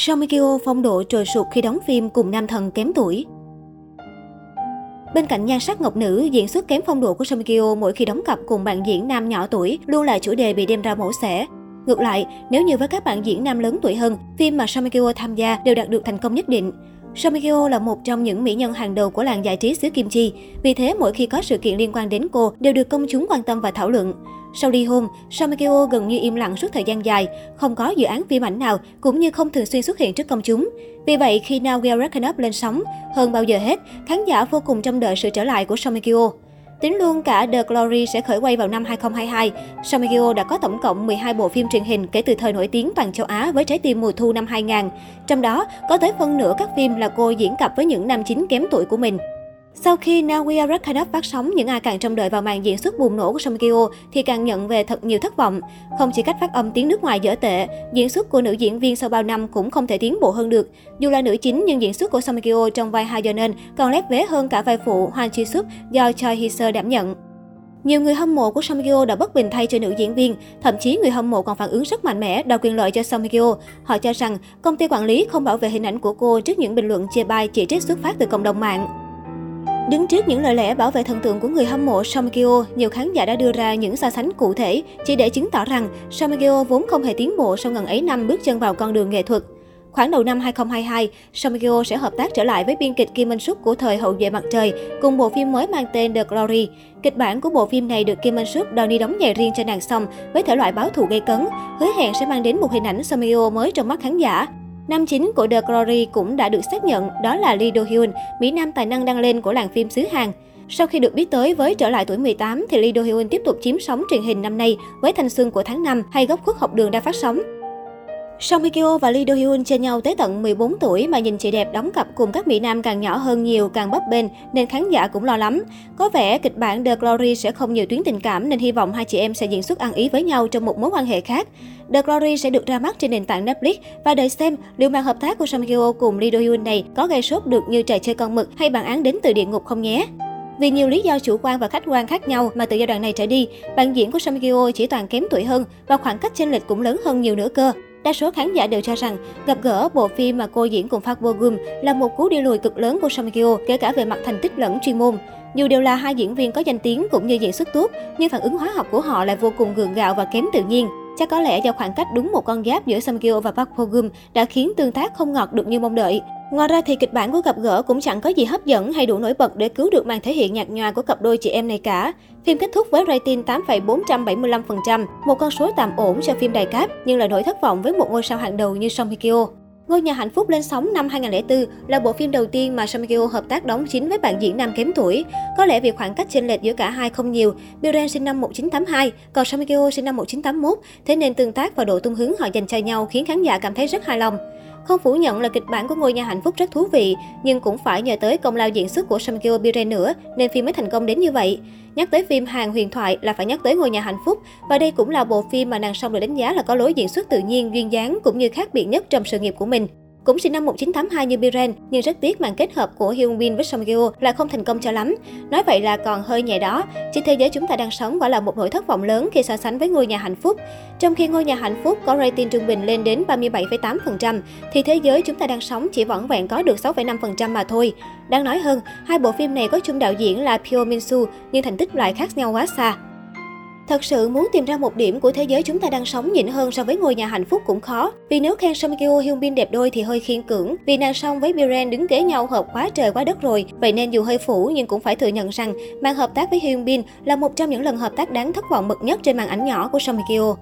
Song Mikio phong độ trồi sụt khi đóng phim cùng nam thần kém tuổi. Bên cạnh nhan sắc ngọc nữ, diễn xuất kém phong độ của Song mỗi khi đóng cặp cùng bạn diễn nam nhỏ tuổi luôn là chủ đề bị đem ra mổ xẻ. Ngược lại, nếu như với các bạn diễn nam lớn tuổi hơn, phim mà Song tham gia đều đạt được thành công nhất định. Song Hye Kyo là một trong những mỹ nhân hàng đầu của làng giải trí xứ Kim Chi. Vì thế, mỗi khi có sự kiện liên quan đến cô đều được công chúng quan tâm và thảo luận. Sau ly hôn, Song Hye Kyo gần như im lặng suốt thời gian dài, không có dự án phim ảnh nào cũng như không thường xuyên xuất hiện trước công chúng. Vì vậy, khi Now We Are Reckon Up lên sóng, hơn bao giờ hết, khán giả vô cùng trông đợi sự trở lại của Song Hye Kyo. Tính luôn cả The Glory sẽ khởi quay vào năm 2022, Song đã có tổng cộng 12 bộ phim truyền hình kể từ thời nổi tiếng toàn châu Á với Trái tim mùa thu năm 2000. Trong đó, có tới phân nửa các phim là cô diễn cặp với những nam chính kém tuổi của mình. Sau khi Now We Are Kind phát sóng, những ai càng trông đợi vào màn diễn xuất bùng nổ của Song Kyo thì càng nhận về thật nhiều thất vọng. Không chỉ cách phát âm tiếng nước ngoài dở tệ, diễn xuất của nữ diễn viên sau bao năm cũng không thể tiến bộ hơn được. Dù là nữ chính nhưng diễn xuất của Song Kyo trong vai Ha Yeoneun còn lép vế hơn cả vai phụ Han Ji Suk do Choi Hee Seo đảm nhận. Nhiều người hâm mộ của Song Hye Kyo đã bất bình thay cho nữ diễn viên, thậm chí người hâm mộ còn phản ứng rất mạnh mẽ đòi quyền lợi cho Song Hye Kyo. Họ cho rằng công ty quản lý không bảo vệ hình ảnh của cô trước những bình luận chê bai chỉ trích xuất phát từ cộng đồng mạng. Đứng trước những lời lẽ bảo vệ thần tượng của người hâm mộ Song Kyo, nhiều khán giả đã đưa ra những so sánh cụ thể chỉ để chứng tỏ rằng Song Kyo vốn không hề tiến bộ sau gần ấy năm bước chân vào con đường nghệ thuật. Khoảng đầu năm 2022, Song Kyo sẽ hợp tác trở lại với biên kịch Kim Minh Suk của thời Hậu duệ mặt trời cùng bộ phim mới mang tên The Glory. Kịch bản của bộ phim này được Kim Minh Suk đòi đi đóng nhảy riêng cho nàng xong với thể loại báo thù gây cấn, hứa hẹn sẽ mang đến một hình ảnh Song Kyo mới trong mắt khán giả. Nam chính của The Glory cũng đã được xác nhận, đó là Lee Do Hyun, mỹ nam tài năng đăng lên của làng phim xứ Hàn. Sau khi được biết tới với trở lại tuổi 18 thì Lee Do Hyun tiếp tục chiếm sóng truyền hình năm nay với Thanh xuân của tháng 5 hay Góc khuất học đường đang phát sóng. Song Hye Kyo và Lee Do Hyun trên nhau tới tận 14 tuổi mà nhìn chị đẹp đóng cặp cùng các mỹ nam càng nhỏ hơn nhiều, càng bấp bênh nên khán giả cũng lo lắm. Có vẻ kịch bản The Glory sẽ không nhiều tuyến tình cảm nên hy vọng hai chị em sẽ diễn xuất ăn ý với nhau trong một mối quan hệ khác. The Glory sẽ được ra mắt trên nền tảng Netflix và đợi xem liệu màn hợp tác của Song Hye Kyo cùng Lee Do Hyun này có gây sốt được như trò chơi con mực hay bản án đến từ địa ngục không nhé. Vì nhiều lý do chủ quan và khách quan khác nhau mà từ giai đoạn này trở đi, bạn diễn của Song Hye chỉ toàn kém tuổi hơn và khoảng cách chênh lệch cũng lớn hơn nhiều nữa cơ. Đa số khán giả đều cho rằng gặp gỡ bộ phim mà cô diễn cùng Park Bo Gum là một cú đi lùi cực lớn của Song Kyo, kể cả về mặt thành tích lẫn chuyên môn. Dù đều là hai diễn viên có danh tiếng cũng như diễn xuất tốt, nhưng phản ứng hóa học của họ lại vô cùng gượng gạo và kém tự nhiên. Chắc có lẽ do khoảng cách đúng một con giáp giữa Song Kyo và Park Bo Gum đã khiến tương tác không ngọt được như mong đợi. Ngoài ra thì kịch bản của gặp gỡ cũng chẳng có gì hấp dẫn hay đủ nổi bật để cứu được màn thể hiện nhạt nhòa của cặp đôi chị em này cả. Phim kết thúc với rating 8,475%, một con số tạm ổn cho phim đài cáp nhưng là nỗi thất vọng với một ngôi sao hàng đầu như Song Hye Kyo. Ngôi nhà hạnh phúc lên sóng năm 2004 là bộ phim đầu tiên mà Song Hye Kyo hợp tác đóng chính với bạn diễn nam kém tuổi. Có lẽ vì khoảng cách chênh lệch giữa cả hai không nhiều, Biren sinh năm 1982, còn Song Hye Kyo sinh năm 1981, thế nên tương tác và độ tung hứng họ dành cho nhau khiến khán giả cảm thấy rất hài lòng. Không phủ nhận là kịch bản của ngôi nhà hạnh phúc rất thú vị, nhưng cũng phải nhờ tới công lao diễn xuất của Song Bire nữa nên phim mới thành công đến như vậy. Nhắc tới phim hàng huyền thoại là phải nhắc tới ngôi nhà hạnh phúc và đây cũng là bộ phim mà nàng song được đánh giá là có lối diễn xuất tự nhiên, duyên dáng cũng như khác biệt nhất trong sự nghiệp của mình. Cũng sinh năm 1982 như Biren, nhưng rất tiếc màn kết hợp của Hyun Bin với Song Kyo là không thành công cho lắm. Nói vậy là còn hơi nhẹ đó. chỉ thế giới chúng ta đang sống quả là một nỗi thất vọng lớn khi so sánh với ngôi nhà hạnh phúc. Trong khi ngôi nhà hạnh phúc có rating trung bình lên đến 37,8%, thì thế giới chúng ta đang sống chỉ vỏn vẹn có được 6,5% mà thôi. Đáng nói hơn, hai bộ phim này có chung đạo diễn là Pyo Min Soo, nhưng thành tích lại khác nhau quá xa. Thật sự muốn tìm ra một điểm của thế giới chúng ta đang sống nhịn hơn so với ngôi nhà hạnh phúc cũng khó. Vì nếu khen Song Kyo Hyun Bin đẹp đôi thì hơi khiên cưỡng. Vì nàng song với Biren đứng kế nhau hợp quá trời quá đất rồi. Vậy nên dù hơi phủ nhưng cũng phải thừa nhận rằng màn hợp tác với Hyun Bin là một trong những lần hợp tác đáng thất vọng bậc nhất trên màn ảnh nhỏ của Song Kyo.